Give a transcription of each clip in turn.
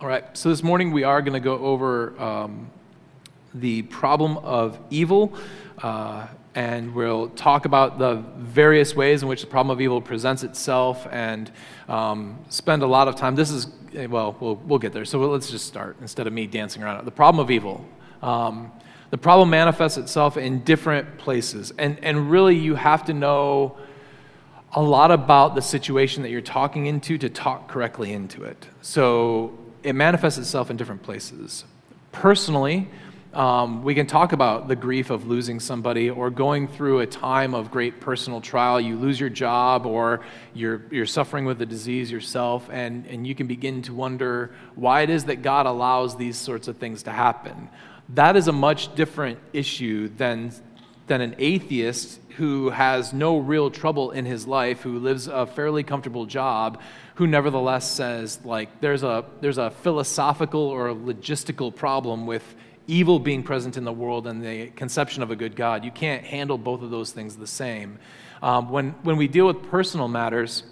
All right, so this morning we are going to go over um, the problem of evil, uh, and we'll talk about the various ways in which the problem of evil presents itself and um, spend a lot of time. This is, well, well, we'll get there, so let's just start instead of me dancing around. The problem of evil. Um, the problem manifests itself in different places, and, and really you have to know a lot about the situation that you're talking into to talk correctly into it. So it manifests itself in different places. Personally, um, we can talk about the grief of losing somebody or going through a time of great personal trial. You lose your job or you're, you're suffering with a disease yourself, and, and you can begin to wonder why it is that God allows these sorts of things to happen. That is a much different issue than, than an atheist who has no real trouble in his life, who lives a fairly comfortable job, who nevertheless says, like, there's a, there's a philosophical or a logistical problem with evil being present in the world and the conception of a good God. You can't handle both of those things the same. Um, when, when we deal with personal matters,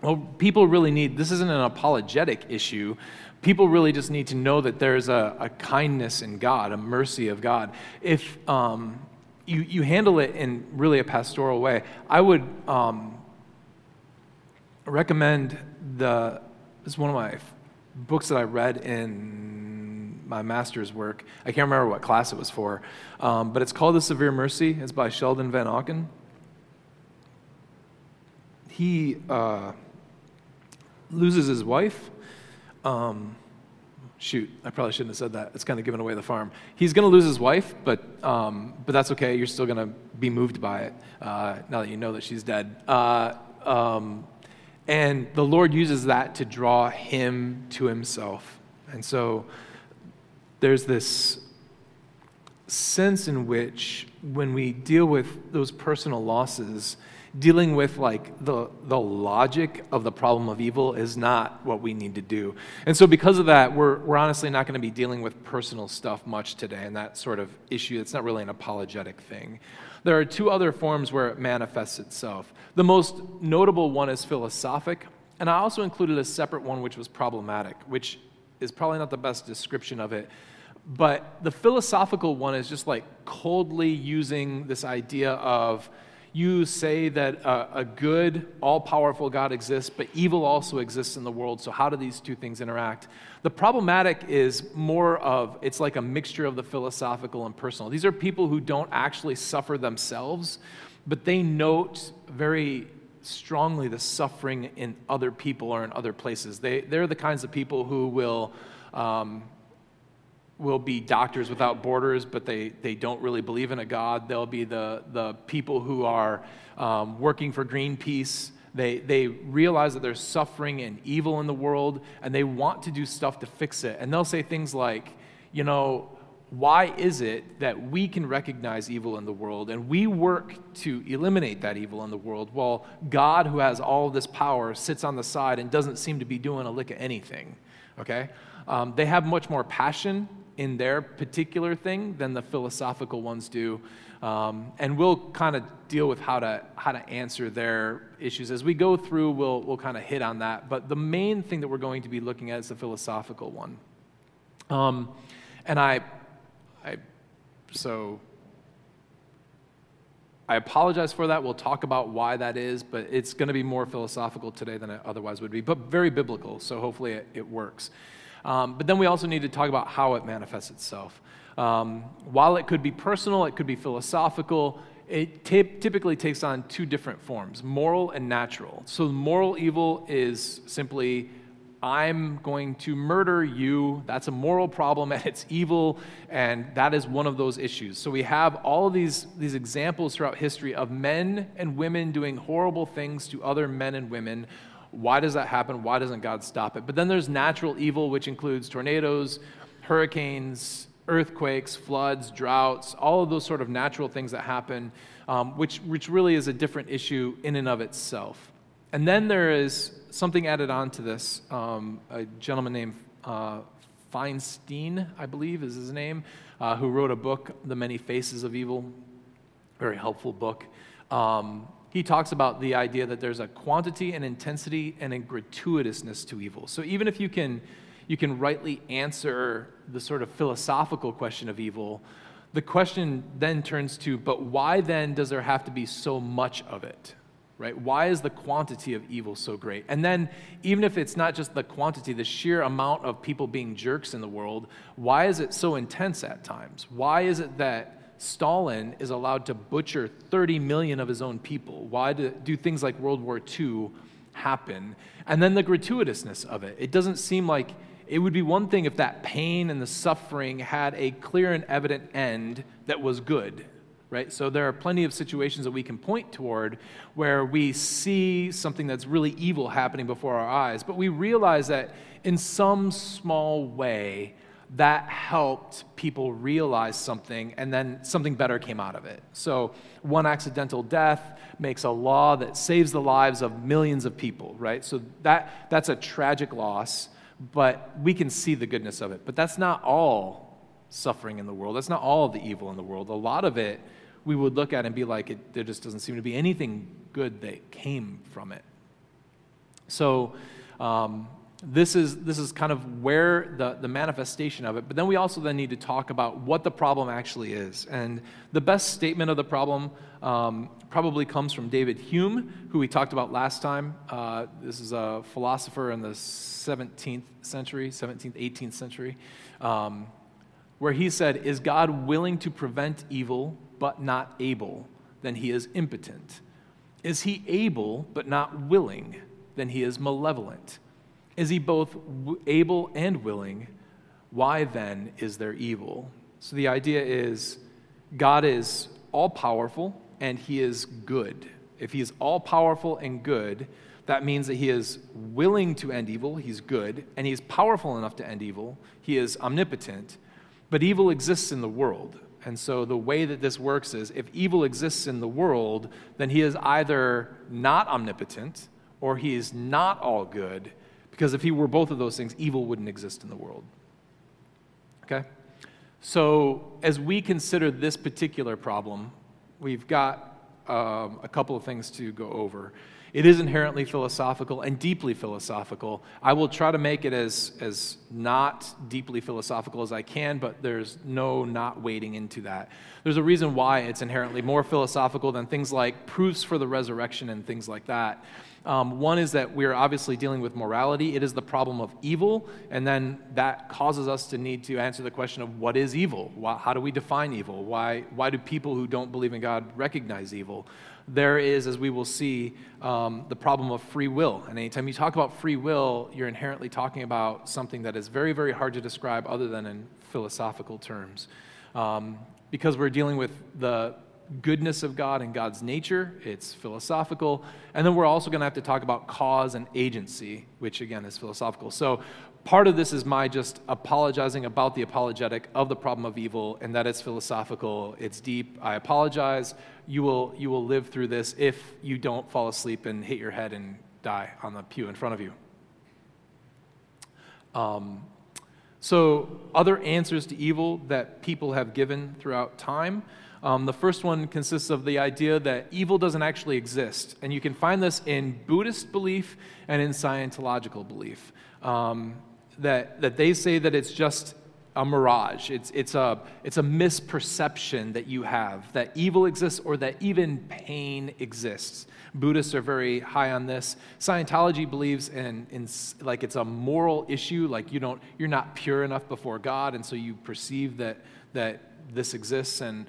well, people really need, this isn't an apologetic issue. People really just need to know that there's a, a kindness in God, a mercy of God. If, um, you, you handle it in really a pastoral way. I would um, recommend the, is one of my books that I read in my master's work. I can't remember what class it was for, um, but it's called The Severe Mercy. It's by Sheldon Vanauken. He uh, loses his wife. Um, shoot, I probably shouldn't have said that. It's kind of giving away the farm. He's going to lose his wife, but, um, but that's okay. You're still going to be moved by it uh, now that you know that she's dead. Uh, um, and the Lord uses that to draw him to himself. And so there's this sense in which when we deal with those personal losses, dealing with like the, the logic of the problem of evil is not what we need to do. And so because of that, we're, we're honestly not going to be dealing with personal stuff much today and that sort of issue. It's not really an apologetic thing. There are two other forms where it manifests itself. The most notable one is philosophic, and I also included a separate one which was problematic, which is probably not the best description of it. But the philosophical one is just like coldly using this idea of you say that a, a good, all powerful God exists, but evil also exists in the world. So, how do these two things interact? The problematic is more of it's like a mixture of the philosophical and personal. These are people who don't actually suffer themselves, but they note very strongly the suffering in other people or in other places. They, they're the kinds of people who will. Um, will be doctors without borders, but they, they don't really believe in a God. They'll be the, the people who are um, working for Greenpeace. They, they realize that there's suffering and evil in the world, and they want to do stuff to fix it. And they'll say things like, you know, why is it that we can recognize evil in the world and we work to eliminate that evil in the world while God, who has all this power, sits on the side and doesn't seem to be doing a lick of anything? Okay? Um, they have much more passion in their particular thing than the philosophical ones do. Um, and we'll kind of deal with how to how to answer their issues as we go through. We'll we'll kind of hit on that. But the main thing that we're going to be looking at is the philosophical one. Um, and I, I, so I apologize for that. We'll talk about why that is, but it's going to be more philosophical today than it otherwise would be, but very biblical. So hopefully it, it works. Um, but then we also need to talk about how it manifests itself. Um, while it could be personal, it could be philosophical, it t- typically takes on two different forms moral and natural. So, moral evil is simply, I'm going to murder you. That's a moral problem and it's evil, and that is one of those issues. So, we have all of these, these examples throughout history of men and women doing horrible things to other men and women why does that happen? Why doesn't God stop it? But then there's natural evil, which includes tornadoes, hurricanes, earthquakes, floods, droughts, all of those sort of natural things that happen, um, which, which really is a different issue in and of itself. And then there is something added on to this. Um, a gentleman named uh, Feinstein, I believe is his name, uh, who wrote a book, The Many Faces of Evil, very helpful book. Um, he talks about the idea that there's a quantity and intensity and a gratuitousness to evil. So even if you can, you can rightly answer the sort of philosophical question of evil, the question then turns to, but why then does there have to be so much of it? Right? Why is the quantity of evil so great? And then, even if it's not just the quantity, the sheer amount of people being jerks in the world, why is it so intense at times? Why is it that Stalin is allowed to butcher 30 million of his own people? Why do, do things like World War II happen? And then the gratuitousness of it. It doesn't seem like it would be one thing if that pain and the suffering had a clear and evident end that was good, right? So there are plenty of situations that we can point toward where we see something that's really evil happening before our eyes, but we realize that in some small way, that helped people realize something and then something better came out of it. So, one accidental death makes a law that saves the lives of millions of people, right? So, that, that's a tragic loss, but we can see the goodness of it. But that's not all suffering in the world, that's not all the evil in the world. A lot of it we would look at and be like, it, there just doesn't seem to be anything good that came from it. So, um, this is, this is kind of where the, the manifestation of it. But then we also then need to talk about what the problem actually is. And the best statement of the problem um, probably comes from David Hume, who we talked about last time. Uh, this is a philosopher in the 17th century, 17th, 18th century, um, where he said, Is God willing to prevent evil but not able? Then he is impotent. Is he able but not willing? Then he is malevolent. Is he both able and willing? Why then is there evil? So the idea is God is all powerful and he is good. If he is all powerful and good, that means that he is willing to end evil, he's good, and he's powerful enough to end evil, he is omnipotent. But evil exists in the world. And so the way that this works is if evil exists in the world, then he is either not omnipotent or he is not all good because if he were both of those things, evil wouldn't exist in the world. Okay? So, as we consider this particular problem, we've got um, a couple of things to go over. It is inherently philosophical and deeply philosophical. I will try to make it as, as not deeply philosophical as I can, but there's no not wading into that. There's a reason why it's inherently more philosophical than things like proofs for the resurrection and things like that. Um, one is that we're obviously dealing with morality. It is the problem of evil, and then that causes us to need to answer the question of what is evil? Why, how do we define evil? Why, why do people who don't believe in God recognize evil? There is, as we will see, um, the problem of free will. And anytime you talk about free will, you're inherently talking about something that is very, very hard to describe other than in philosophical terms. Um, because we're dealing with the goodness of God and God's nature, it's philosophical. And then we're also going to have to talk about cause and agency, which again is philosophical. So part of this is my just apologizing about the apologetic of the problem of evil and that it's philosophical, it's deep. I apologize. You will, you will live through this if you don't fall asleep and hit your head and die on the pew in front of you. Um, so, other answers to evil that people have given throughout time. Um, the first one consists of the idea that evil doesn't actually exist. And you can find this in Buddhist belief and in Scientological belief. Um, that, that they say that it's just a mirage. It's, it's, a, it's a misperception that you have that evil exists or that even pain exists. Buddhists are very high on this. Scientology believes in, in like it's a moral issue, like you don't, you're not pure enough before God, and so you perceive that, that this exists. And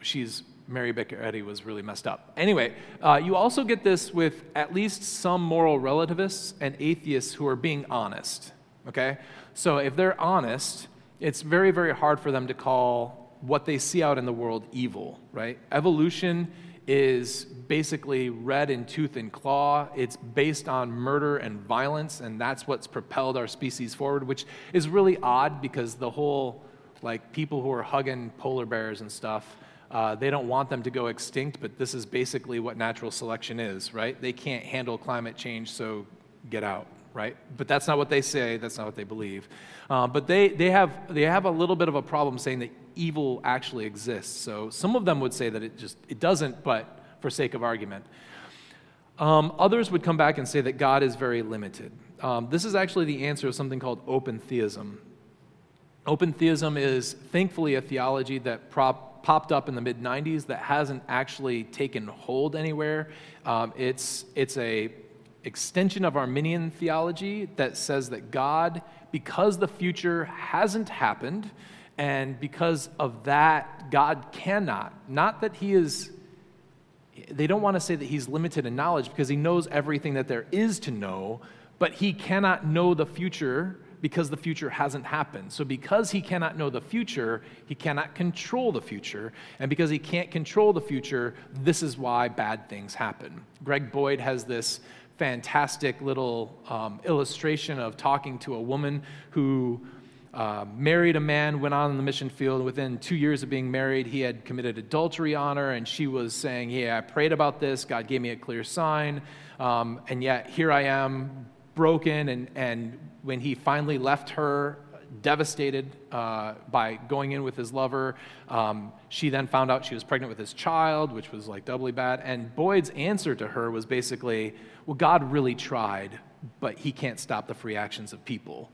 she's Mary Baker Eddy was really messed up. Anyway, uh, you also get this with at least some moral relativists and atheists who are being honest. Okay? So if they're honest, it's very, very hard for them to call what they see out in the world evil, right? Evolution is basically red in tooth and claw. It's based on murder and violence, and that's what's propelled our species forward, which is really odd because the whole, like, people who are hugging polar bears and stuff uh, they don't want them to go extinct, but this is basically what natural selection is, right? They can't handle climate change, so get out, right? But that's not what they say, that's not what they believe. Uh, but they, they, have, they have a little bit of a problem saying that evil actually exists. So some of them would say that it just it doesn't, but for sake of argument. Um, others would come back and say that God is very limited. Um, this is actually the answer of something called open theism. Open theism is thankfully a theology that prop, popped up in the mid 90s that hasn't actually taken hold anywhere. Um, it's, it's a extension of Arminian theology that says that God, because the future hasn't happened, and because of that, God cannot, not that he is, they don't want to say that he's limited in knowledge because he knows everything that there is to know, but he cannot know the future because the future hasn't happened. So, because he cannot know the future, he cannot control the future. And because he can't control the future, this is why bad things happen. Greg Boyd has this fantastic little um, illustration of talking to a woman who uh, married a man, went on in the mission field. Within two years of being married, he had committed adultery on her, and she was saying, Yeah, I prayed about this. God gave me a clear sign. Um, and yet, here I am, broken. And, and when he finally left her, devastated uh, by going in with his lover. Um, she then found out she was pregnant with his child, which was like doubly bad. And Boyd's answer to her was basically, Well, God really tried, but he can't stop the free actions of people.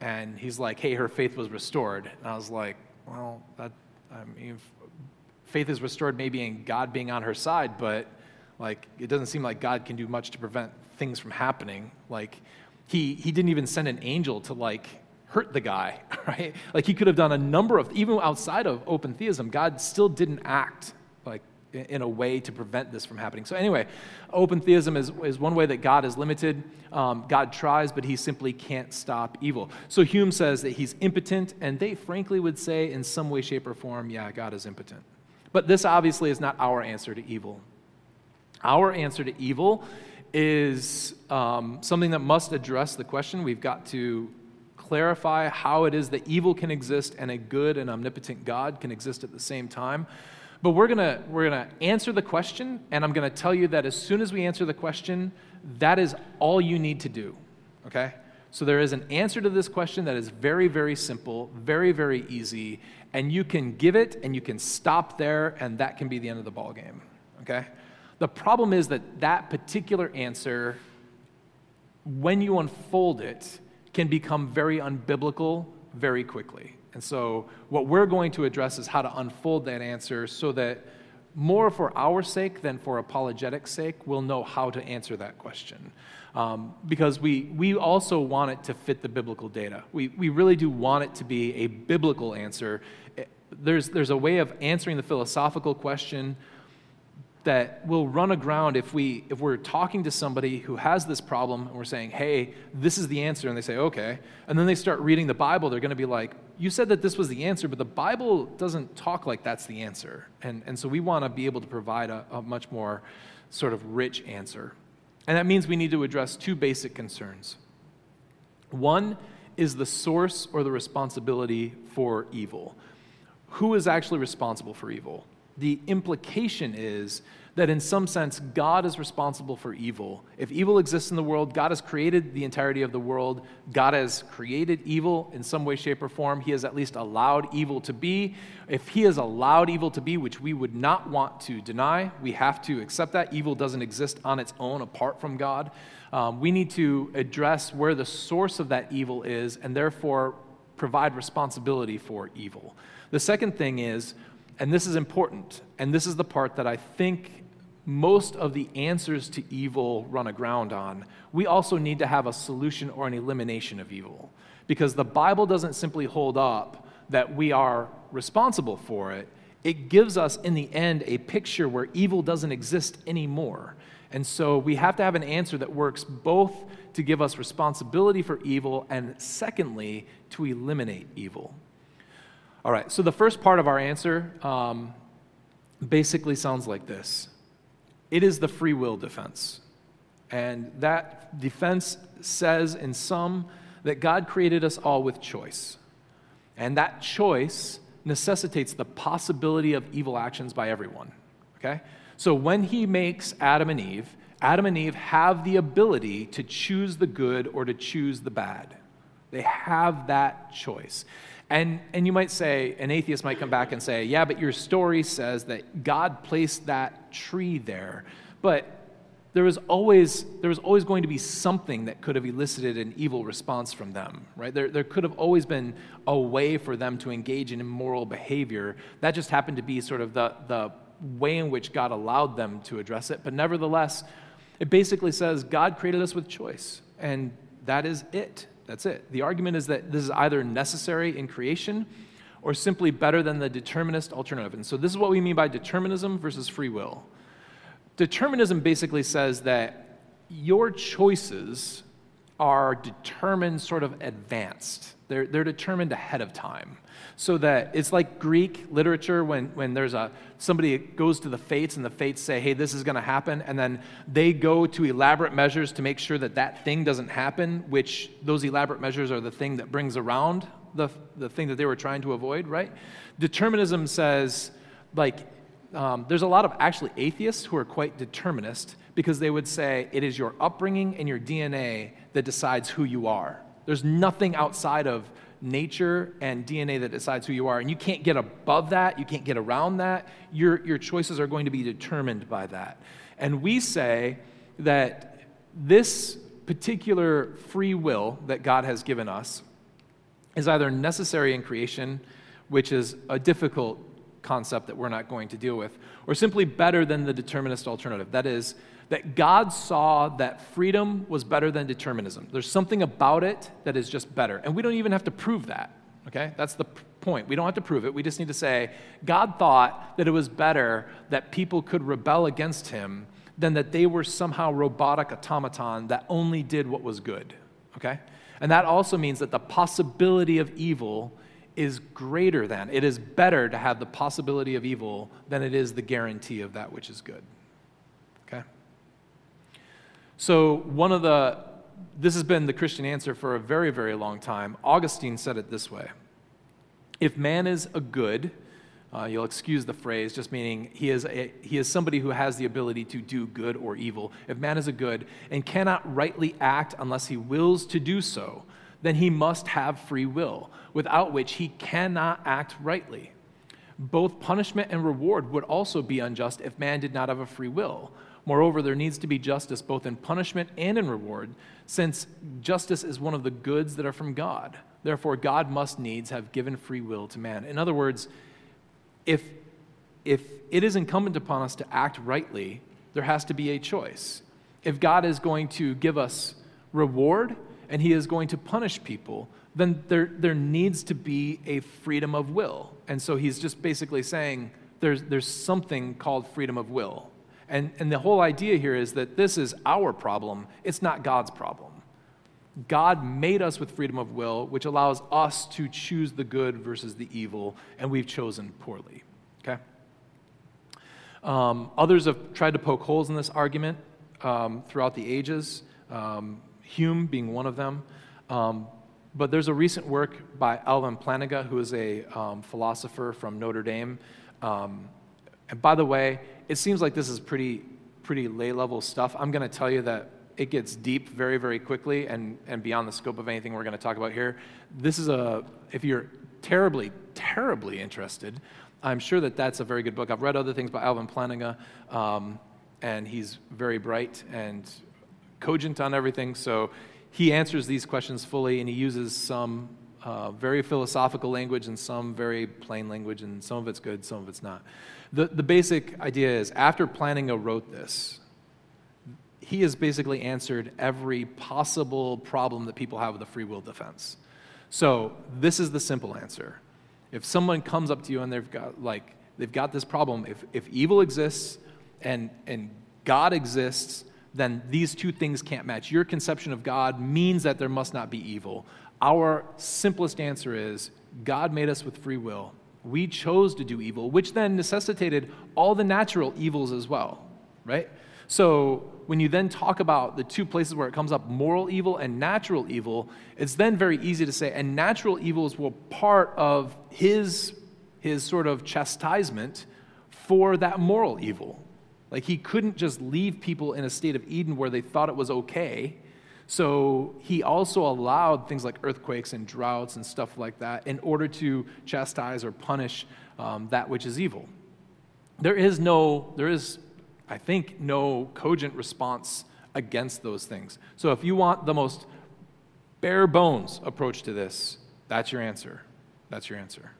And he's like, Hey, her faith was restored. And I was like, Well, that, I mean, faith is restored maybe in God being on her side, but like, it doesn't seem like God can do much to prevent things from happening. Like, he, he didn't even send an angel to like hurt the guy, right? Like he could have done a number of, even outside of open theism, God still didn't act like in a way to prevent this from happening. So, anyway, open theism is, is one way that God is limited. Um, God tries, but he simply can't stop evil. So, Hume says that he's impotent, and they frankly would say, in some way, shape, or form, yeah, God is impotent. But this obviously is not our answer to evil. Our answer to evil is um, something that must address the question. We've got to clarify how it is that evil can exist and a good and omnipotent God can exist at the same time. But we're going we're to answer the question, and I'm going to tell you that as soon as we answer the question, that is all you need to do. Okay? So there is an answer to this question that is very, very simple, very, very easy, and you can give it and you can stop there, and that can be the end of the ball game. Okay? The problem is that that particular answer, when you unfold it, can become very unbiblical very quickly. And so, what we're going to address is how to unfold that answer so that more for our sake than for apologetic sake, we'll know how to answer that question. Um, because we, we also want it to fit the biblical data. We, we really do want it to be a biblical answer. There's, there's a way of answering the philosophical question that will run aground if, we, if we're talking to somebody who has this problem and we're saying, hey, this is the answer, and they say, okay. And then they start reading the Bible, they're going to be like, you said that this was the answer, but the Bible doesn't talk like that's the answer. And, and so we want to be able to provide a, a much more sort of rich answer. And that means we need to address two basic concerns. One is the source or the responsibility for evil. Who is actually responsible for evil? The implication is that in some sense, God is responsible for evil. If evil exists in the world, God has created the entirety of the world. God has created evil in some way, shape, or form. He has at least allowed evil to be. If He has allowed evil to be, which we would not want to deny, we have to accept that. Evil doesn't exist on its own apart from God. Um, we need to address where the source of that evil is and therefore provide responsibility for evil. The second thing is, and this is important, and this is the part that I think most of the answers to evil run aground on. We also need to have a solution or an elimination of evil. Because the Bible doesn't simply hold up that we are responsible for it, it gives us, in the end, a picture where evil doesn't exist anymore. And so we have to have an answer that works both to give us responsibility for evil and, secondly, to eliminate evil. All right, so the first part of our answer um, basically sounds like this it is the free will defense. And that defense says, in sum, that God created us all with choice. And that choice necessitates the possibility of evil actions by everyone. Okay? So when he makes Adam and Eve, Adam and Eve have the ability to choose the good or to choose the bad. They have that choice. And, and you might say, an atheist might come back and say, yeah, but your story says that God placed that tree there. But there was always, there was always going to be something that could have elicited an evil response from them, right? There, there could have always been a way for them to engage in immoral behavior. That just happened to be sort of the, the way in which God allowed them to address it. But nevertheless, it basically says God created us with choice, and that is it. That's it. The argument is that this is either necessary in creation or simply better than the determinist alternative. And so this is what we mean by determinism versus free will. Determinism basically says that your choices are determined sort of advanced. They're, they're determined ahead of time. So that it's like Greek literature when, when there's a somebody goes to the fates and the fates say, hey, this is going to happen, and then they go to elaborate measures to make sure that that thing doesn't happen, which those elaborate measures are the thing that brings around the, the thing that they were trying to avoid, right? Determinism says, like, um, there's a lot of actually atheists who are quite determinist because they would say it is your upbringing and your DNA that decides who you are. There's nothing outside of nature and DNA that decides who you are. And you can't get above that, you can't get around that. Your, your choices are going to be determined by that. And we say that this particular free will that God has given us is either necessary in creation, which is a difficult concept that we're not going to deal with, or simply better than the determinist alternative. That is, that God saw that freedom was better than determinism. There's something about it that is just better. And we don't even have to prove that, okay? That's the point. We don't have to prove it. We just need to say God thought that it was better that people could rebel against him than that they were somehow robotic automaton that only did what was good, okay? And that also means that the possibility of evil is greater than, it is better to have the possibility of evil than it is the guarantee of that which is good. Okay? So, one of the, this has been the Christian answer for a very, very long time. Augustine said it this way If man is a good, uh, you'll excuse the phrase, just meaning he is, a, he is somebody who has the ability to do good or evil. If man is a good and cannot rightly act unless he wills to do so, then he must have free will, without which he cannot act rightly. Both punishment and reward would also be unjust if man did not have a free will. Moreover, there needs to be justice both in punishment and in reward, since justice is one of the goods that are from God. Therefore, God must needs have given free will to man. In other words, if, if it is incumbent upon us to act rightly, there has to be a choice. If God is going to give us reward and he is going to punish people, then there, there needs to be a freedom of will. And so he's just basically saying there's, there's something called freedom of will. And, and the whole idea here is that this is our problem, it's not God's problem. God made us with freedom of will, which allows us to choose the good versus the evil, and we've chosen poorly. Okay? Um, others have tried to poke holes in this argument um, throughout the ages, um, Hume being one of them. Um, but there's a recent work by Alvin Plantinga, who is a um, philosopher from Notre Dame. Um, and by the way, it seems like this is pretty, pretty lay level stuff. I'm going to tell you that it gets deep very, very quickly and, and beyond the scope of anything we're going to talk about here. This is a, if you're terribly, terribly interested, I'm sure that that's a very good book. I've read other things by Alvin Plantinga, um, and he's very bright and cogent on everything. So he answers these questions fully, and he uses some uh, very philosophical language and some very plain language, and some of it's good, some of it's not. The, the basic idea is after Plantinga wrote this, he has basically answered every possible problem that people have with the free will defense. So this is the simple answer. If someone comes up to you and they've got like they've got this problem, if, if evil exists and, and God exists, then these two things can't match. Your conception of God means that there must not be evil. Our simplest answer is God made us with free will. We chose to do evil, which then necessitated all the natural evils as well, right? So when you then talk about the two places where it comes up, moral evil and natural evil, it's then very easy to say, and natural evils were part of his, his sort of chastisement for that moral evil. Like he couldn't just leave people in a state of Eden where they thought it was okay. So he also allowed things like earthquakes and droughts and stuff like that in order to chastise or punish um, that which is evil. There is no, there is, I think, no cogent response against those things. So if you want the most bare bones approach to this, that's your answer. That's your answer.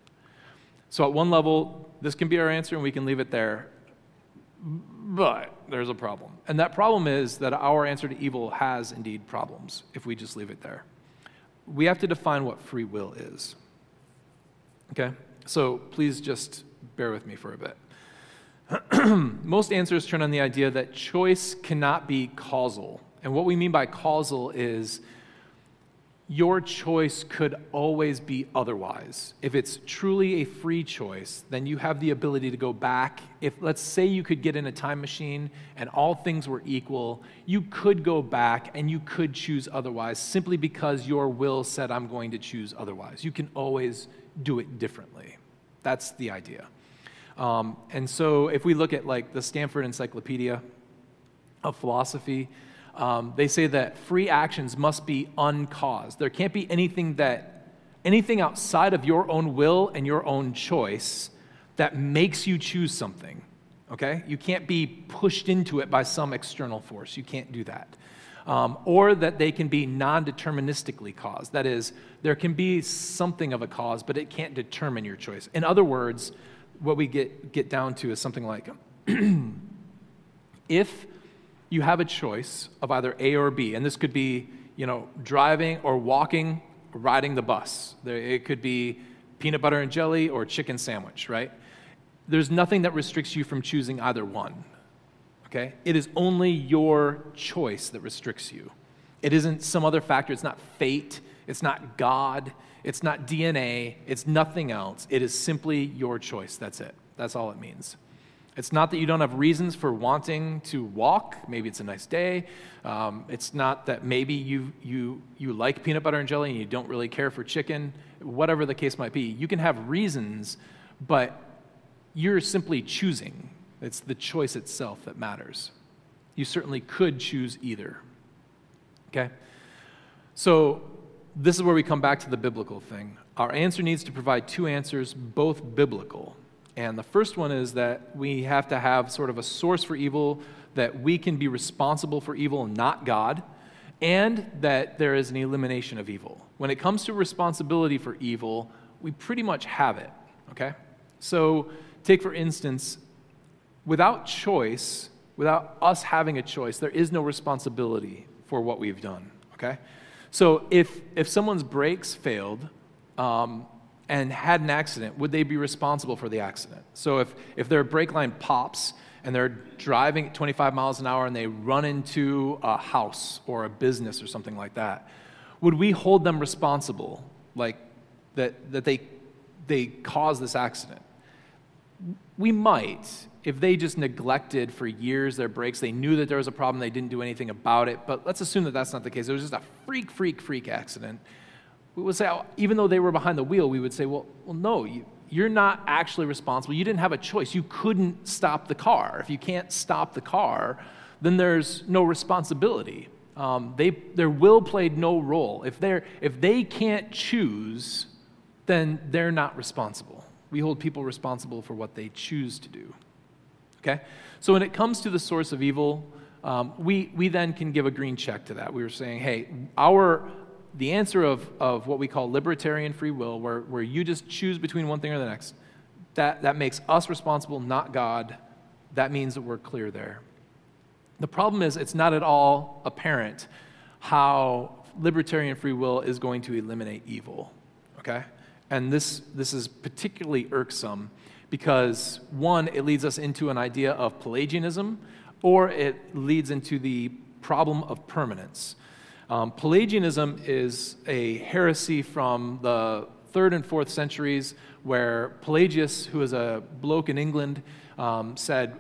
So at one level, this can be our answer and we can leave it there. But there's a problem. And that problem is that our answer to evil has indeed problems if we just leave it there. We have to define what free will is. Okay? So please just bear with me for a bit. Most answers turn on the idea that choice cannot be causal. And what we mean by causal is your choice could always be otherwise. If it's truly a free choice, then you have the ability to go back. If, let's say, you could get in a time machine and all things were equal, you could go back and you could choose otherwise simply because your will said, I'm going to choose otherwise. You can always do it differently. That's the idea. Um, and so, if we look at like the Stanford Encyclopedia of Philosophy, um, they say that free actions must be uncaused. There can't be anything that anything outside of your own will and your own choice that makes you choose something. Okay? You can't be pushed into it by some external force. You can't do that. Um, or that they can be non deterministically caused. That is, there can be something of a cause, but it can't determine your choice. In other words, what we get, get down to is something like if you have a choice of either A or B, and this could be, you know, driving or walking, riding the bus. It could be peanut butter and jelly or chicken sandwich, right? There's nothing that restricts you from choosing either one. Okay? It is only your choice that restricts you. It isn't some other factor. It's not fate. It's not God. It's not DNA. It's nothing else. It is simply your choice. That's it. That's all it means. It's not that you don't have reasons for wanting to walk. Maybe it's a nice day. Um, it's not that maybe you, you, you like peanut butter and jelly and you don't really care for chicken. Whatever the case might be, you can have reasons, but you're simply choosing. It's the choice itself that matters. You certainly could choose either. Okay? So, this is where we come back to the biblical thing. Our answer needs to provide two answers, both biblical. And the first one is that we have to have sort of a source for evil, that we can be responsible for evil and not God, and that there is an elimination of evil. When it comes to responsibility for evil, we pretty much have it, okay? So, take for instance, without choice, without us having a choice, there is no responsibility for what we've done, okay? So, if, if someone's brakes failed, um, and had an accident, would they be responsible for the accident? So if, if their brake line pops and they're driving at 25 miles an hour and they run into a house or a business or something like that, would we hold them responsible, like that, that they, they caused this accident? We might, if they just neglected for years their brakes, they knew that there was a problem, they didn't do anything about it, but let's assume that that's not the case. It was just a freak, freak, freak accident we would say, even though they were behind the wheel, we would say, well, well no, you, you're not actually responsible. You didn't have a choice. You couldn't stop the car. If you can't stop the car, then there's no responsibility. Um, they, their will played no role. If, they're, if they can't choose, then they're not responsible. We hold people responsible for what they choose to do. Okay? So when it comes to the source of evil, um, we, we then can give a green check to that. We were saying, hey, our, the answer of, of what we call libertarian free will, where, where you just choose between one thing or the next, that, that makes us responsible, not God. That means that we're clear there. The problem is, it's not at all apparent how libertarian free will is going to eliminate evil, okay? And this, this is particularly irksome because, one, it leads us into an idea of Pelagianism, or it leads into the problem of permanence. Um, Pelagianism is a heresy from the third and fourth centuries where Pelagius, who is a bloke in England, um, said,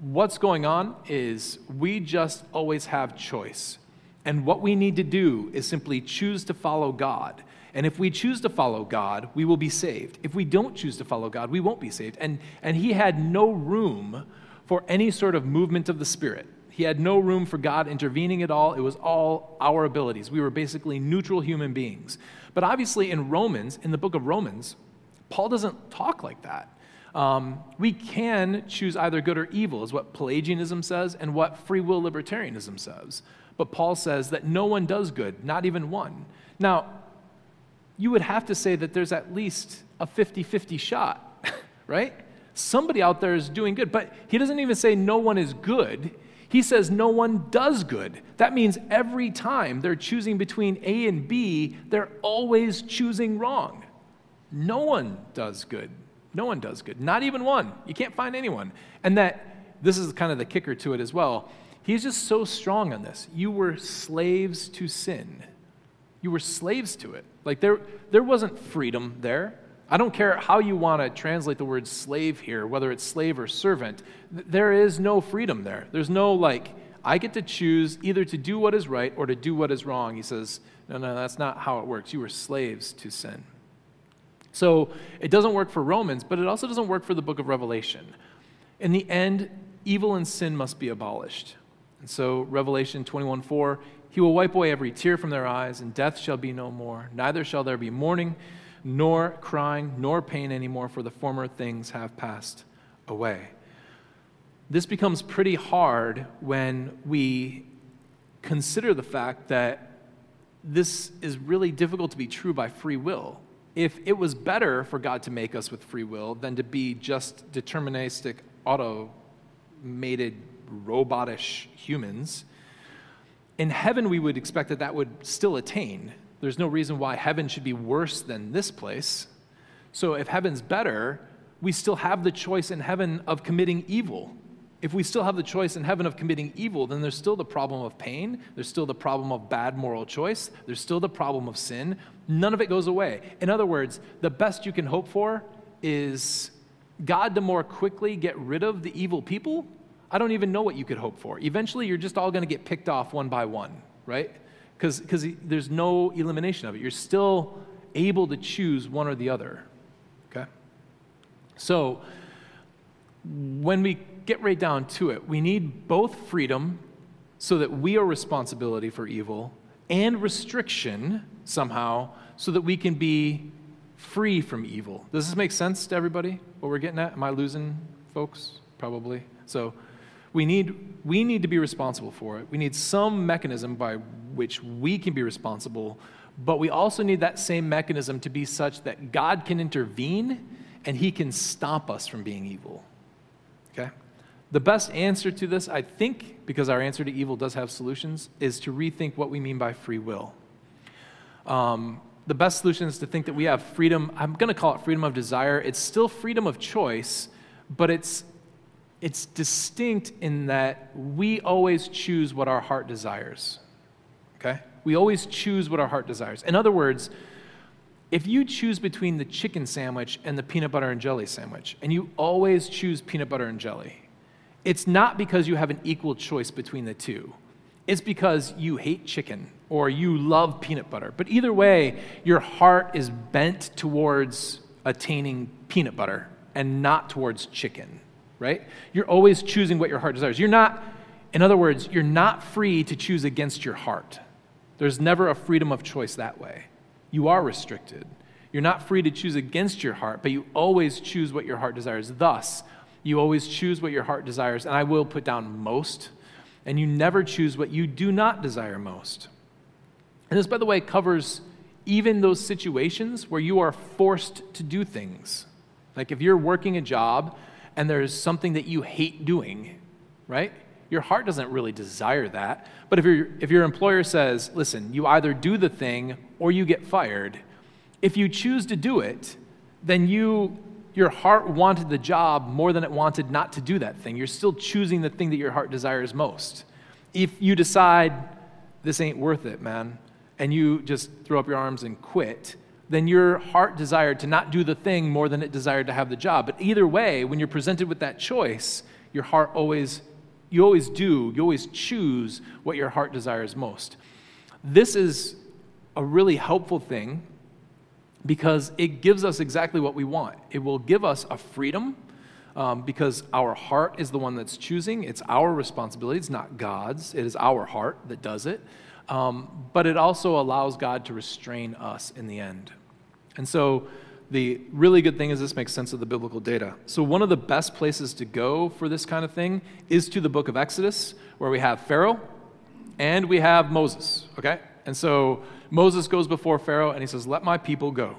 What's going on is we just always have choice. And what we need to do is simply choose to follow God. And if we choose to follow God, we will be saved. If we don't choose to follow God, we won't be saved. And, and he had no room for any sort of movement of the Spirit He had no room for God intervening at all. It was all our abilities. We were basically neutral human beings. But obviously, in Romans, in the book of Romans, Paul doesn't talk like that. Um, we can choose either good or evil, is what Pelagianism says and what free will libertarianism says. But Paul says that no one does good, not even one. Now, you would have to say that there's at least a 50 50 shot, right? Somebody out there is doing good, but he doesn't even say no one is good. He says no one does good. That means every time they're choosing between A and B, they're always choosing wrong. No one does good. No one does good. Not even one. You can't find anyone. And that this is kind of the kicker to it as well. He's just so strong on this. You were slaves to sin. You were slaves to it. Like there, there wasn't freedom there. I don't care how you want to translate the word slave here, whether it's slave or servant. There is no freedom there. There's no like, I get to choose either to do what is right or to do what is wrong. He says, no, no, that's not how it works. You were slaves to sin. So it doesn't work for Romans, but it also doesn't work for the book of Revelation. In the end, evil and sin must be abolished. And so Revelation 21 4, he will wipe away every tear from their eyes, and death shall be no more. Neither shall there be mourning, nor crying, nor pain anymore, for the former things have passed away. This becomes pretty hard when we consider the fact that this is really difficult to be true by free will. If it was better for God to make us with free will than to be just deterministic, automated, robotish humans, in heaven we would expect that that would still attain. There's no reason why heaven should be worse than this place. So if heaven's better, we still have the choice in heaven of committing evil. If we still have the choice in heaven of committing evil, then there's still the problem of pain. There's still the problem of bad moral choice. There's still the problem of sin. None of it goes away. In other words, the best you can hope for is God to more quickly get rid of the evil people I don't even know what you could hope for. Eventually, you're just all going to get picked off one by one, right? Because there's no elimination of it. You're still able to choose one or the other, okay? So, when we get right down to it, we need both freedom so that we are responsibility for evil and restriction somehow so that we can be free from evil. Does this make sense to everybody? What we're getting at? Am I losing folks? Probably. So, we need, we need to be responsible for it. We need some mechanism by which we can be responsible, but we also need that same mechanism to be such that God can intervene and he can stop us from being evil. Okay? The best answer to this, I think, because our answer to evil does have solutions, is to rethink what we mean by free will. Um, the best solution is to think that we have freedom. I'm going to call it freedom of desire. It's still freedom of choice, but it's it's distinct in that we always choose what our heart desires. Okay? We always choose what our heart desires. In other words, if you choose between the chicken sandwich and the peanut butter and jelly sandwich, and you always choose peanut butter and jelly, it's not because you have an equal choice between the two. It's because you hate chicken or you love peanut butter. But either way, your heart is bent towards attaining peanut butter and not towards chicken right? You're always choosing what your heart desires. You're not, in other words, you're not free to choose against your heart. There's never a freedom of choice that way. You are restricted. You're not free to choose against your heart, but you always choose what your heart desires. Thus, you always choose what your heart desires, and I will put down most, and you never choose what you do not desire most. And this, by the way, covers even those situations where you are forced to do things. Like if you're working a job and there's something that you hate doing, right? Your heart doesn't really desire that. But if, your if your employer says, listen, you either do the thing or you get fired, if you choose to do it, then you, your heart wanted the job more than it wanted not to do that thing. You're still choosing the thing that your heart desires most. If you decide, this ain't worth it, man, and you just throw up your arms and quit, then your heart desired to not do the thing more than it desired to have the job. But either way, when you're presented with that choice, your heart always, you always do, you always choose what your heart desires most. This is a really helpful thing because it gives us exactly what we want. It will give us a freedom um, because our heart is the one that's choosing. It's our responsibility, it's not God's. It is our heart that does it. Um, but it also allows God to restrain us in the end. And so, the really good thing is this makes sense of the biblical data. So, one of the best places to go for this kind of thing is to the book of Exodus, where we have Pharaoh and we have Moses, okay? And so Moses goes before Pharaoh and he says, Let my people go.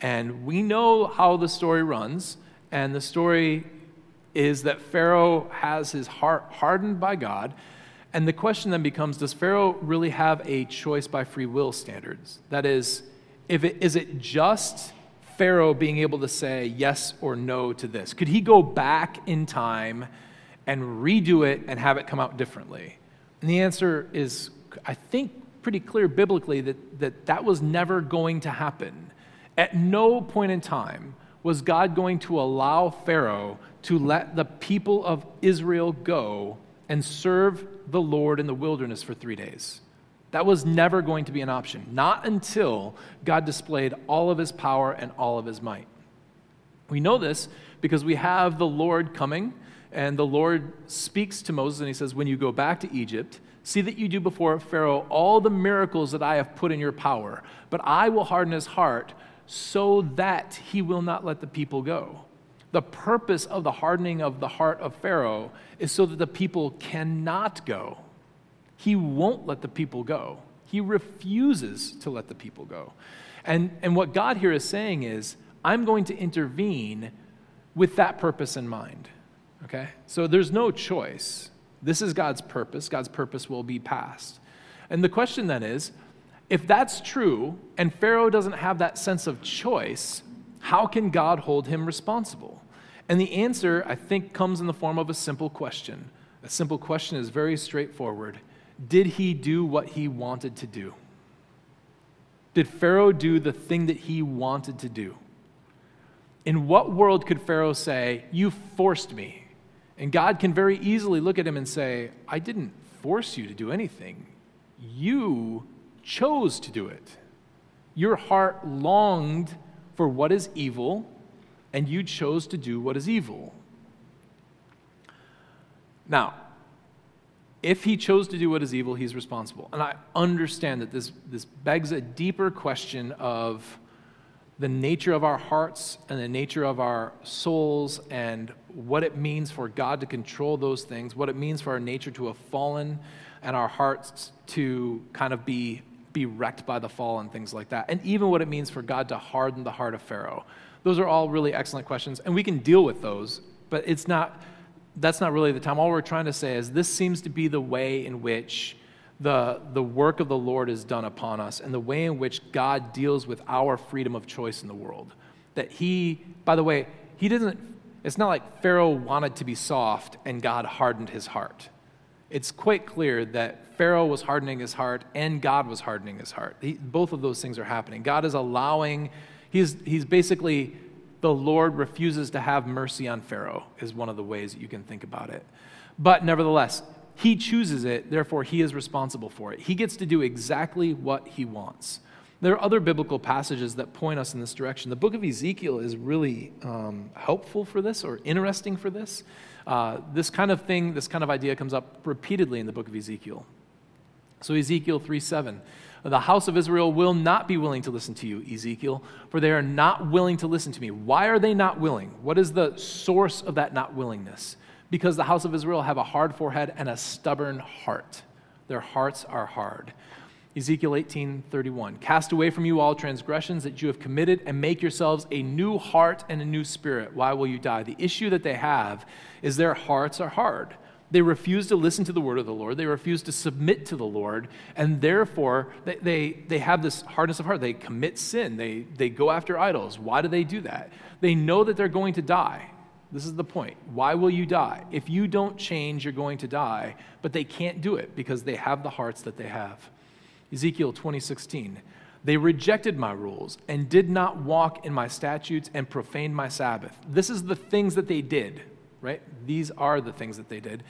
And we know how the story runs, and the story is that Pharaoh has his heart hardened by God. And the question then becomes Does Pharaoh really have a choice by free will standards? That is, if it, is it just Pharaoh being able to say yes or no to this? Could he go back in time and redo it and have it come out differently? And the answer is, I think, pretty clear biblically that that, that was never going to happen. At no point in time was God going to allow Pharaoh to let the people of Israel go and serve the Lord in the wilderness for three days. That was never going to be an option, not until God displayed all of his power and all of his might. We know this because we have the Lord coming, and the Lord speaks to Moses, and he says, When you go back to Egypt, see that you do before Pharaoh all the miracles that I have put in your power, but I will harden his heart so that he will not let the people go. The purpose of the hardening of the heart of Pharaoh is so that the people cannot go. He won't let the people go. He refuses to let the people go. And, and what God here is saying is, I'm going to intervene with that purpose in mind. Okay? So there's no choice. This is God's purpose. God's purpose will be passed. And the question then is if that's true and Pharaoh doesn't have that sense of choice, how can God hold him responsible? And the answer, I think, comes in the form of a simple question. A simple question is very straightforward did he do what he wanted to do? Did Pharaoh do the thing that he wanted to do? In what world could Pharaoh say, You forced me? And God can very easily look at him and say, I didn't force you to do anything. You chose to do it. Your heart longed for what is evil, and you chose to do what is evil. Now, if he chose to do what is evil, he's responsible. And I understand that this, this begs a deeper question of the nature of our hearts and the nature of our souls and what it means for God to control those things, what it means for our nature to have fallen and our hearts to kind of be, be wrecked by the fall and things like that, and even what it means for God to harden the heart of Pharaoh. Those are all really excellent questions, and we can deal with those, but it's not that's not really the time. All we're trying to say is this seems to be the way in which the, the work of the Lord is done upon us and the way in which God deals with our freedom of choice in the world. That He, by the way, He doesn't, it's not like Pharaoh wanted to be soft and God hardened his heart. It's quite clear that Pharaoh was hardening his heart and God was hardening his heart. He, both of those things are happening. God is allowing, he's, he's basically the Lord refuses to have mercy on Pharaoh, is one of the ways that you can think about it. But nevertheless, he chooses it, therefore, he is responsible for it. He gets to do exactly what he wants. There are other biblical passages that point us in this direction. The book of Ezekiel is really um, helpful for this or interesting for this. Uh, this kind of thing, this kind of idea comes up repeatedly in the book of Ezekiel. So, Ezekiel 3 7. The house of Israel will not be willing to listen to you, Ezekiel, for they are not willing to listen to me. Why are they not willing? What is the source of that not willingness? Because the house of Israel have a hard forehead and a stubborn heart. Their hearts are hard. Ezekiel 18:31 Cast away from you all transgressions that you have committed and make yourselves a new heart and a new spirit. Why will you die? The issue that they have is their hearts are hard. They refuse to listen to the word of the Lord. They refuse to submit to the Lord. And therefore, they, they, they have this hardness of heart. They commit sin. They, they go after idols. Why do they do that? They know that they're going to die. This is the point. Why will you die? If you don't change, you're going to die. But they can't do it because they have the hearts that they have. Ezekiel 2016. They rejected my rules and did not walk in my statutes and profaned my Sabbath. This is the things that they did right? These are the things that they did.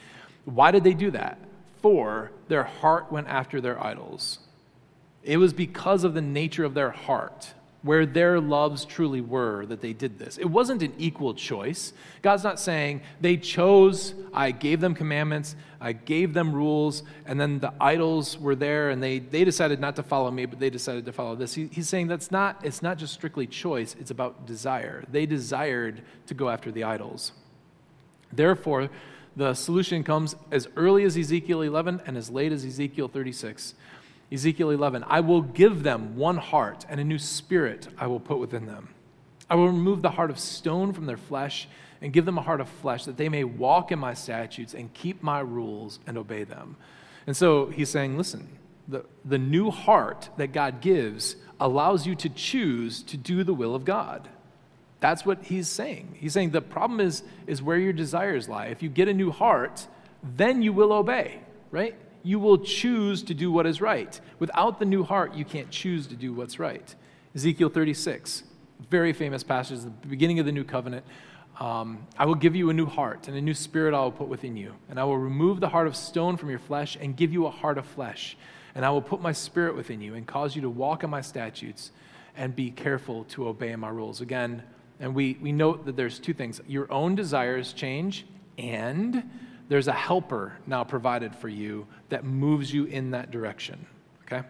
Why did they do that? For their heart went after their idols. It was because of the nature of their heart where their loves truly were that they did this. It wasn't an equal choice. God's not saying they chose, I gave them commandments, I gave them rules, and then the idols were there and they, they decided not to follow me, but they decided to follow this. He, he's saying that's not, it's not just strictly choice, it's about desire. They desired to go after the idols. Therefore, the solution comes as early as Ezekiel 11 and as late as Ezekiel 36. Ezekiel 11, I will give them one heart, and a new spirit I will put within them. I will remove the heart of stone from their flesh and give them a heart of flesh, that they may walk in my statutes and keep my rules and obey them. And so he's saying, listen, the, the new heart that God gives allows you to choose to do the will of God. That's what he's saying. He's saying the problem is, is where your desires lie. If you get a new heart, then you will obey, right? you will choose to do what is right. Without the new heart, you can't choose to do what's right. Ezekiel 36, very famous passage, the beginning of the new covenant. Um, I will give you a new heart, and a new spirit I will put within you. And I will remove the heart of stone from your flesh and give you a heart of flesh. And I will put my spirit within you and cause you to walk in my statutes and be careful to obey my rules. Again, and we, we note that there's two things your own desires change, and there's a helper now provided for you that moves you in that direction. Okay?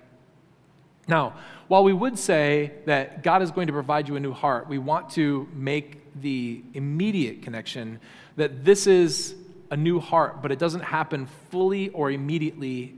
Now, while we would say that God is going to provide you a new heart, we want to make the immediate connection that this is a new heart, but it doesn't happen fully or immediately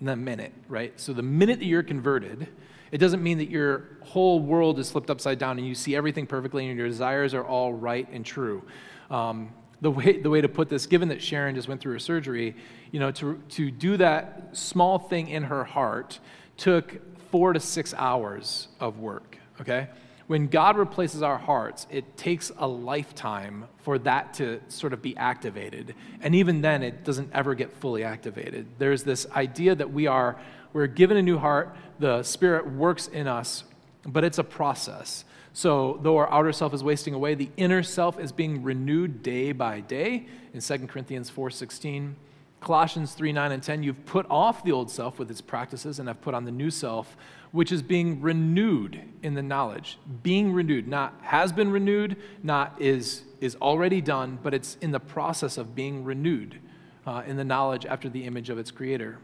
in the minute, right? So the minute that you're converted, it doesn't mean that your whole world is flipped upside down and you see everything perfectly and your desires are all right and true. Um, the way, the way to put this, given that Sharon just went through her surgery, you know, to, to do that small thing in her heart took four to six hours of work, okay? When God replaces our hearts, it takes a lifetime for that to sort of be activated. And even then, it doesn't ever get fully activated. There's this idea that we are, we're given a new heart, the Spirit works in us, but it's a process. So, though our outer self is wasting away, the inner self is being renewed day by day in 2 Corinthians 4:16. Colossians 3 9 and 10, you've put off the old self with its practices and have put on the new self, which is being renewed in the knowledge. Being renewed, not has been renewed, not is, is already done, but it's in the process of being renewed uh, in the knowledge after the image of its creator.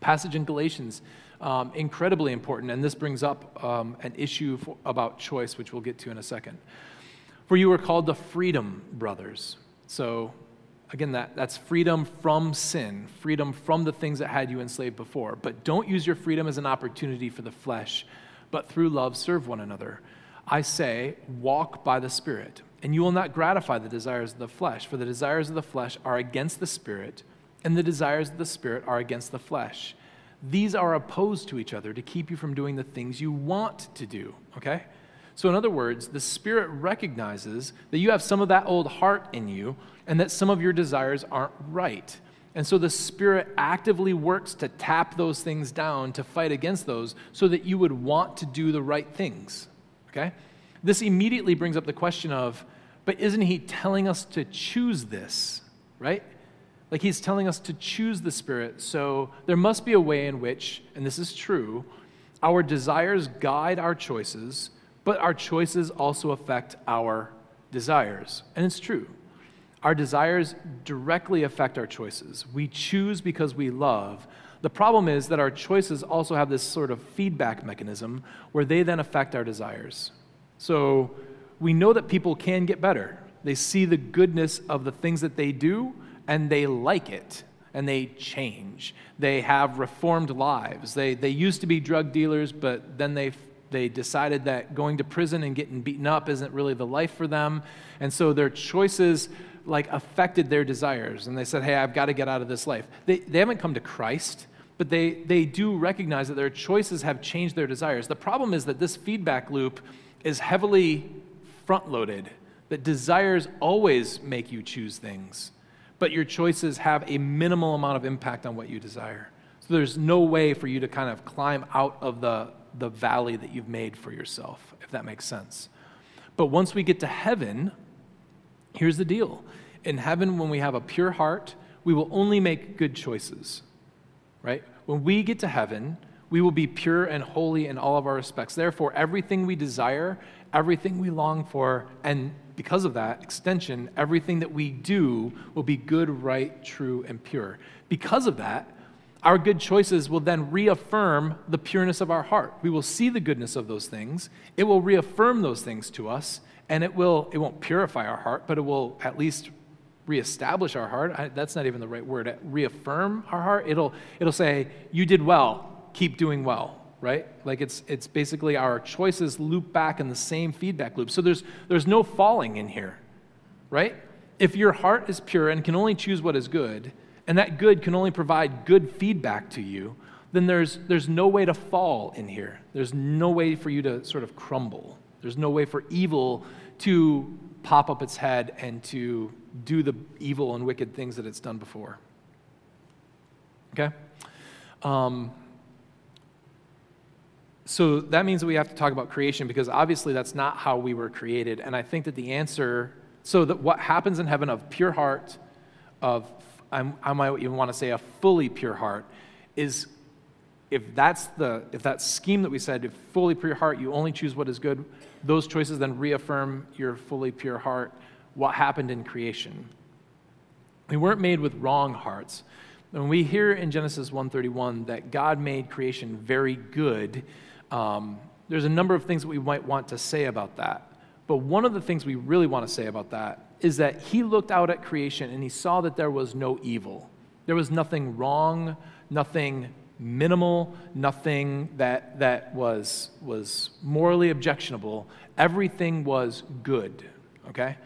Passage in Galatians um, incredibly important, and this brings up um, an issue for, about choice, which we'll get to in a second. For you were called the freedom brothers. So, again, that, that's freedom from sin, freedom from the things that had you enslaved before. But don't use your freedom as an opportunity for the flesh, but through love serve one another. I say, walk by the Spirit, and you will not gratify the desires of the flesh, for the desires of the flesh are against the Spirit, and the desires of the Spirit are against the flesh these are opposed to each other to keep you from doing the things you want to do, okay? So, in other words, the Spirit recognizes that you have some of that old heart in you and that some of your desires aren't right. And so the Spirit actively works to tap those things down, to fight against those, so that you would want to do the right things, okay? This immediately brings up the question of, but isn't He telling us to choose this, right? Like he's telling us to choose the Spirit. So there must be a way in which, and this is true, our desires guide our choices, but our choices also affect our desires. And it's true. Our desires directly affect our choices. We choose because we love. The problem is that our choices also have this sort of feedback mechanism where they then affect our desires. So we know that people can get better. They see the goodness of the things that they do, and they like it and they change. They have reformed lives. They, they used to be drug dealers, but then they, they decided that going to prison and getting beaten up isn't really the life for them. And so their choices like affected their desires. And they said, hey, I've got to get out of this life. They, they haven't come to Christ, but they, they do recognize that their choices have changed their desires. The problem is that this feedback loop is heavily front loaded, that desires always make you choose things but your choices have a minimal amount of impact on what you desire. So there's no way for you to kind of climb out of the, the valley that you've made for yourself, if that makes sense. But once we get to heaven, here's the deal. In heaven, when we have a pure heart, we will only make good choices, right? When we get to heaven, We will be pure and holy in all of our respects. Therefore, everything we desire, everything we long for, and because of that extension, everything that we do will be good, right, true, and pure. Because of that, our good choices will then reaffirm the pureness of our heart. We will see the goodness of those things. It will reaffirm those things to us, and it will it won't purify our heart, but it will at least reestablish our heart. I, that's not even the right word. Reaffirm our heart. It'll it'll say, "You did well. Keep doing well." Right? Like it's it's basically our choices loop back in the same feedback loop. So there's there's no falling in here. Right? If your heart is pure and can only choose what is good, and that good can only provide good feedback to you, then there's, there's no way to fall in here. There's no way for you to sort of crumble. There's no way for evil to pop up its head and to do the evil and wicked things that it's done before. Okay? Um, so that means that we have to talk about creation because obviously that's not how we were created. And I think that the answer, so that what happens in heaven of pure heart, of I'm, might even want to say a fully pure heart, is if that's the if that scheme that we said, if fully pure heart, you only choose what is good, those choices then reaffirm your fully pure heart, what happened in creation. We weren't made with wrong hearts. When we hear in Genesis 1:31 that God made creation very good, um, there's a number of things that we might want to say about that. But one of the things we really want to say about that is that he looked out at creation and he saw that there was no evil. There was nothing wrong, nothing minimal, nothing that, that was, was morally objectionable. Everything was good, okay?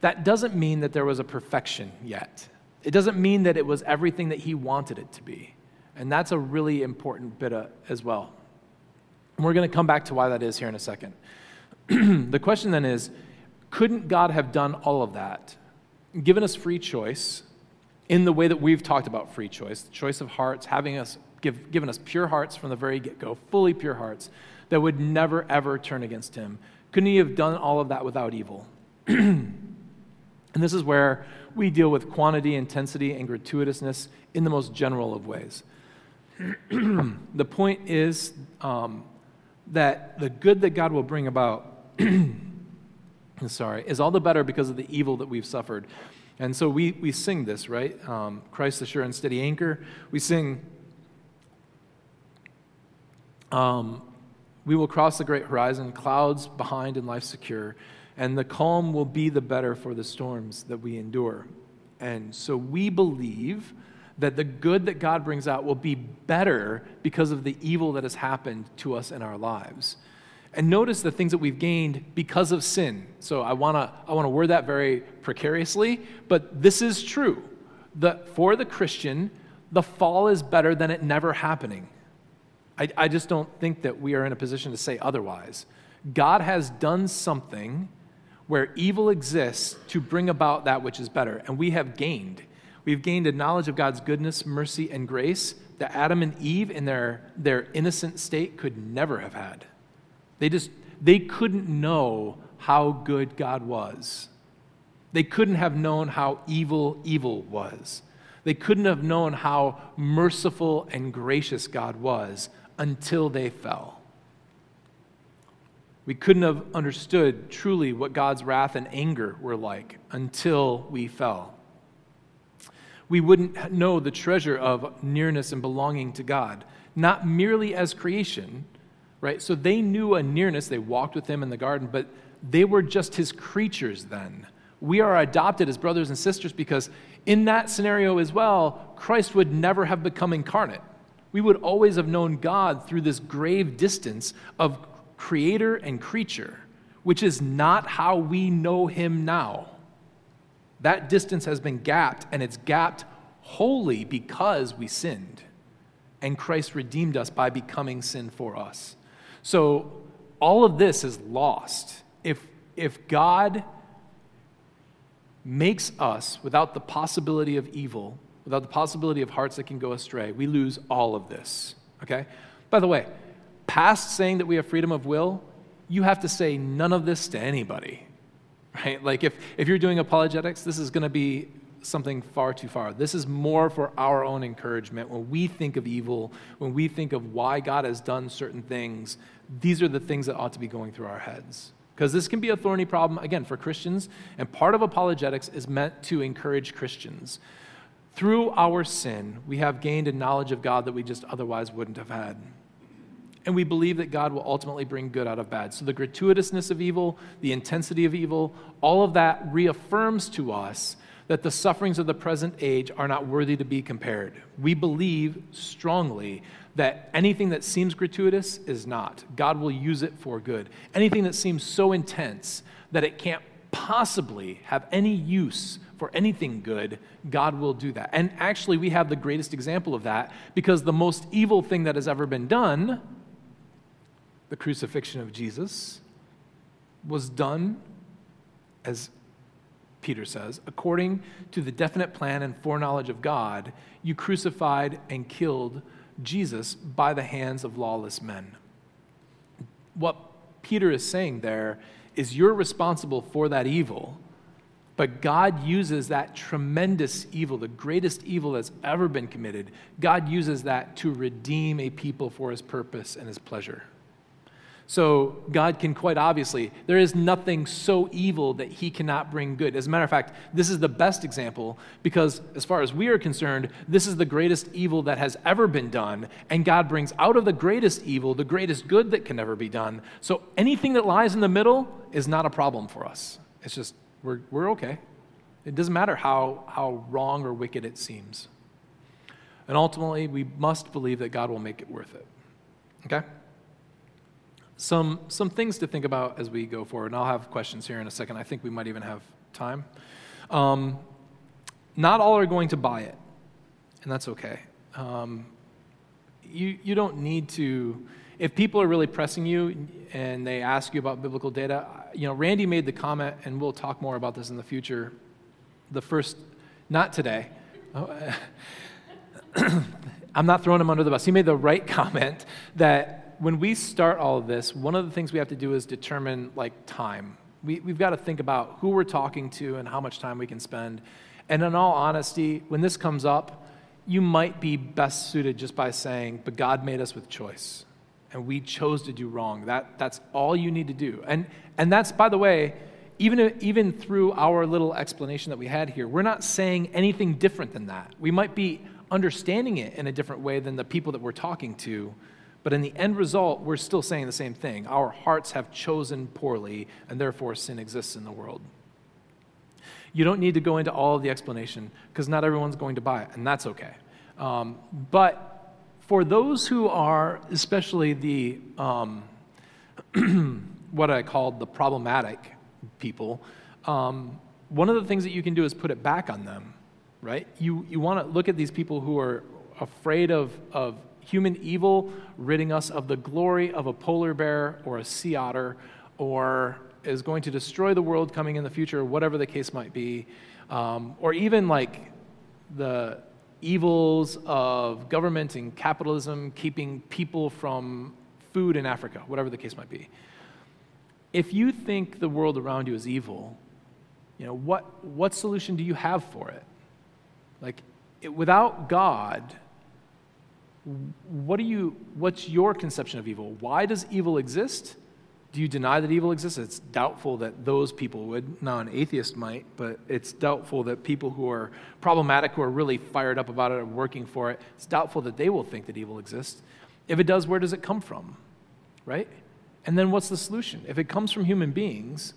That doesn't mean that there was a perfection yet. It doesn't mean that it was everything that he wanted it to be. And that's a really important bit of, as well. And we're going to come back to why that is here in a second. the question then is couldn't God have done all of that, given us free choice in the way that we've talked about free choice, the choice of hearts, having us give, given us pure hearts from the very get go, fully pure hearts that would never ever turn against Him? Couldn't He have done all of that without evil? and this is where we deal with quantity, intensity, and gratuitousness in the most general of ways. the point is um, that the good that God will bring about sorry, is all the better because of the evil that we've suffered. And so we, we sing this, right? Um, Christ the sure and steady anchor. We sing, um, We will cross the great horizon, clouds behind and life secure, and the calm will be the better for the storms that we endure. And so we believe that the good that God brings out will be better because of the evil that has happened to us in our lives. And notice the things that we've gained because of sin. So I want to I want to word that very precariously, but this is true. That for the Christian, the fall is better than it never happening. I, I just don't think that we are in a position to say otherwise. God has done something where evil exists to bring about that which is better, and we have gained. We've gained a knowledge of God's goodness, mercy, and grace that Adam and Eve, in their, their innocent state, could never have had. They just they couldn't know how good God was. They couldn't have known how evil evil was. They couldn't have known how merciful and gracious God was until they fell. We couldn't have understood truly what God's wrath and anger were like until we fell. We wouldn't know the treasure of nearness and belonging to God, not merely as creation, right? So they knew a nearness. They walked with him in the garden, but they were just his creatures then. We are adopted as brothers and sisters because in that scenario as well, Christ would never have become incarnate. We would always have known God through this grave distance of creator and creature, which is not how we know him now. That distance has been gapped, and it's gapped wholly because we sinned. And Christ redeemed us by becoming sin for us. So all of this is lost. If, if God makes us without the possibility of evil, without the possibility of hearts that can go astray, we lose all of this. Okay? By the way, past saying that we have freedom of will, you have to say none of this to anybody. Right? Like if, if you're doing apologetics, this is going to be something far too far. This is more for our own encouragement. When we think of evil, when we think of why God has done certain things, these are the things that ought to be going through our heads. Because this can be a thorny problem, again, for Christians, and part of apologetics is meant to encourage Christians. Through our sin, we have gained a knowledge of God that we just otherwise wouldn't have had. And we believe that God will ultimately bring good out of bad. So the gratuitousness of evil, the intensity of evil, all of that reaffirms to us that the sufferings of the present age are not worthy to be compared. We believe strongly that anything that seems gratuitous is not. God will use it for good. Anything that seems so intense that it can't possibly have any use for anything good, God will do that. And actually, we have the greatest example of that because the most evil thing that has ever been done, the crucifixion of Jesus, was done, as Peter says, according to the definite plan and foreknowledge of God, you crucified and killed Jesus by the hands of lawless men. What Peter is saying there is you're responsible for that evil, but God uses that tremendous evil, the greatest evil that's ever been committed, God uses that to redeem a people for his purpose and his pleasure. So God can quite obviously, there is nothing so evil that he cannot bring good. As a matter of fact, this is the best example because, as far as we are concerned, this is the greatest evil that has ever been done. And God brings out of the greatest evil the greatest good that can ever be done. So anything that lies in the middle is not a problem for us. It's just, we're, we're okay. It doesn't matter how, how wrong or wicked it seems. And ultimately, we must believe that God will make it worth it. Okay? Some, some things to think about as we go forward, and I'll have questions here in a second. I think we might even have time. Um, not all are going to buy it, and that's okay. Um, you, you don't need to, if people are really pressing you and they ask you about biblical data, you know, Randy made the comment, and we'll talk more about this in the future. The first, not today. I'm not throwing him under the bus. He made the right comment that when we start all of this, one of the things we have to do is determine like time. We, we've got to think about who we're talking to and how much time we can spend. And in all honesty, when this comes up, you might be best suited just by saying, but God made us with choice. And we chose to do wrong. That, that's all you need to do. And, and that's, by the way, even, even through our little explanation that we had here, we're not saying anything different than that. We might be understanding it in a different way than the people that we're talking to, but in the end result, we're still saying the same thing. Our hearts have chosen poorly, and therefore sin exists in the world. You don't need to go into all of the explanation because not everyone's going to buy it, and that's okay. Um, but for those who are, especially the um, what I called the problematic people, um, one of the things that you can do is put it back on them, right? You, you want to look at these people who are afraid of, of human evil ridding us of the glory of a polar bear or a sea otter or is going to destroy the world coming in the future, whatever the case might be, um, or even like the evils of government and capitalism keeping people from food in Africa, whatever the case might be. If you think the world around you is evil, you know, what, what solution do you have for it? Like, it, without God, what do you, what's your conception of evil? Why does evil exist? Do you deny that evil exists? It's doubtful that those people would. Atheist might, but it's doubtful that people who are problematic, who are really fired up about it and working for it, it's doubtful that they will think that evil exists. If it does, where does it come from? Right? And then what's the solution? If it comes from human beings,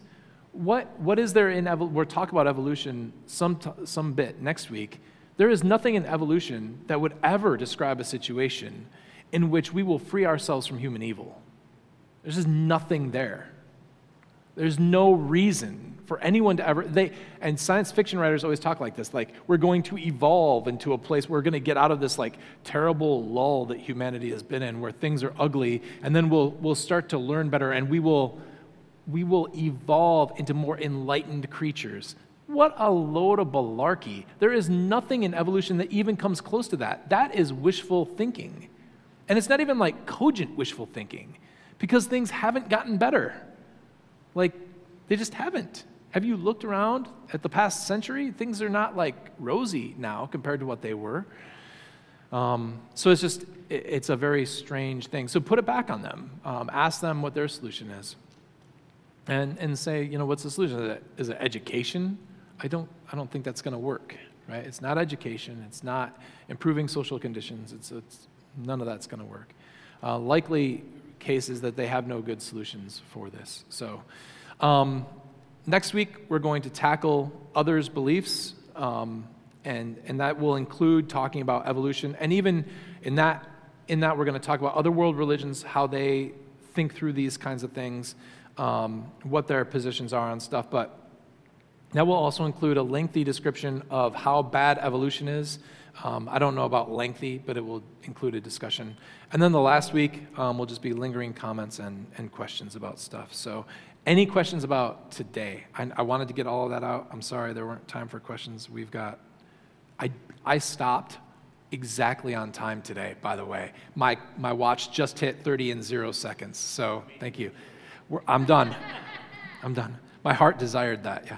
what, what is there in evolution? We'll talk about evolution some, t- some bit next week. There is nothing in evolution that would ever describe a situation in which we will free ourselves from human evil. There's just nothing there. There's no reason for anyone to ever they and science fiction writers always talk like this like we're going to evolve into a place where we're going to get out of this like terrible lull that humanity has been in where things are ugly and then we'll we'll start to learn better and we will we will evolve into more enlightened creatures what a load of malarkey. There is nothing in evolution that even comes close to that. That is wishful thinking. And it's not even like cogent wishful thinking because things haven't gotten better. Like, they just haven't. have you looked around at the past century? Things are not like rosy now compared to what they were. Um, so it's just, it, it's a very strange thing. So put it back on them. Um, ask them what their solution is. And, and say, you know, what's the solution? Is it, is it education? I don't, I don't think that's going to work, right? It's not education. It's not improving social conditions. It's, it's none of that's going to work. Uh, likely case is that they have no good solutions for this. So, um, next week we're going to tackle others' beliefs, um, and and that will include talking about evolution, and even in that in that we're going to talk about other world religions, how they think through these kinds of things, um, what their positions are on stuff, but. That will also include a lengthy description of how bad evolution is, um, I don't know about lengthy, but it will include a discussion. And then the last week um, will just be lingering comments and, and questions about stuff. So, any questions about today? I, I, wanted to get all of that out. I'm sorry there weren't time for questions. We've got, I, I stopped exactly on time today, by the way. My, my watch just hit 30 and zero seconds. So, thank you. We're, I'm done. I'm done. My heart desired that, yeah.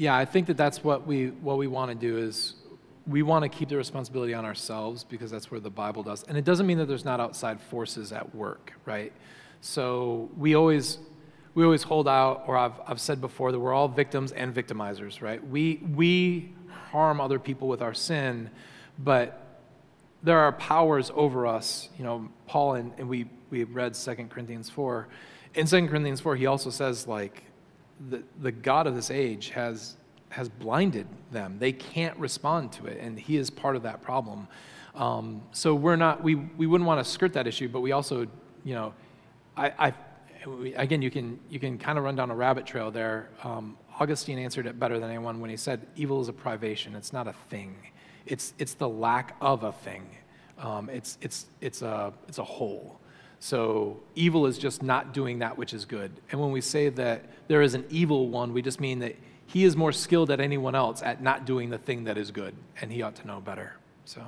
yeah, I think that that's what we what we want to do is we want to keep the responsibility on ourselves because that's where the Bible does. And it doesn't mean that there's not outside forces at work, right? So we always we always hold out, or I've, I've said before that we're all victims and victimizers, right? We we harm other people with our sin, but there are powers over us. You know, Paul and, and we we read 2 Corinthians 4. In 2 Corinthians 4, he also says like the, the God of this age has, has blinded them. They can't respond to it, and He is part of that problem. Um, so we're not, we, we wouldn't want to skirt that issue, but we also, you know, I, I again, you can, you can kind of run down a rabbit trail there. Um, Augustine answered it better than anyone when he said, evil is a privation, it's not a thing. It's, it's the lack of a thing. Um, it's, it's, it's, a, it's a hole. So evil is just not doing that which is good. And when we say that there is an evil one, we just mean that he is more skilled than anyone else at not doing the thing that is good, and he ought to know better. So.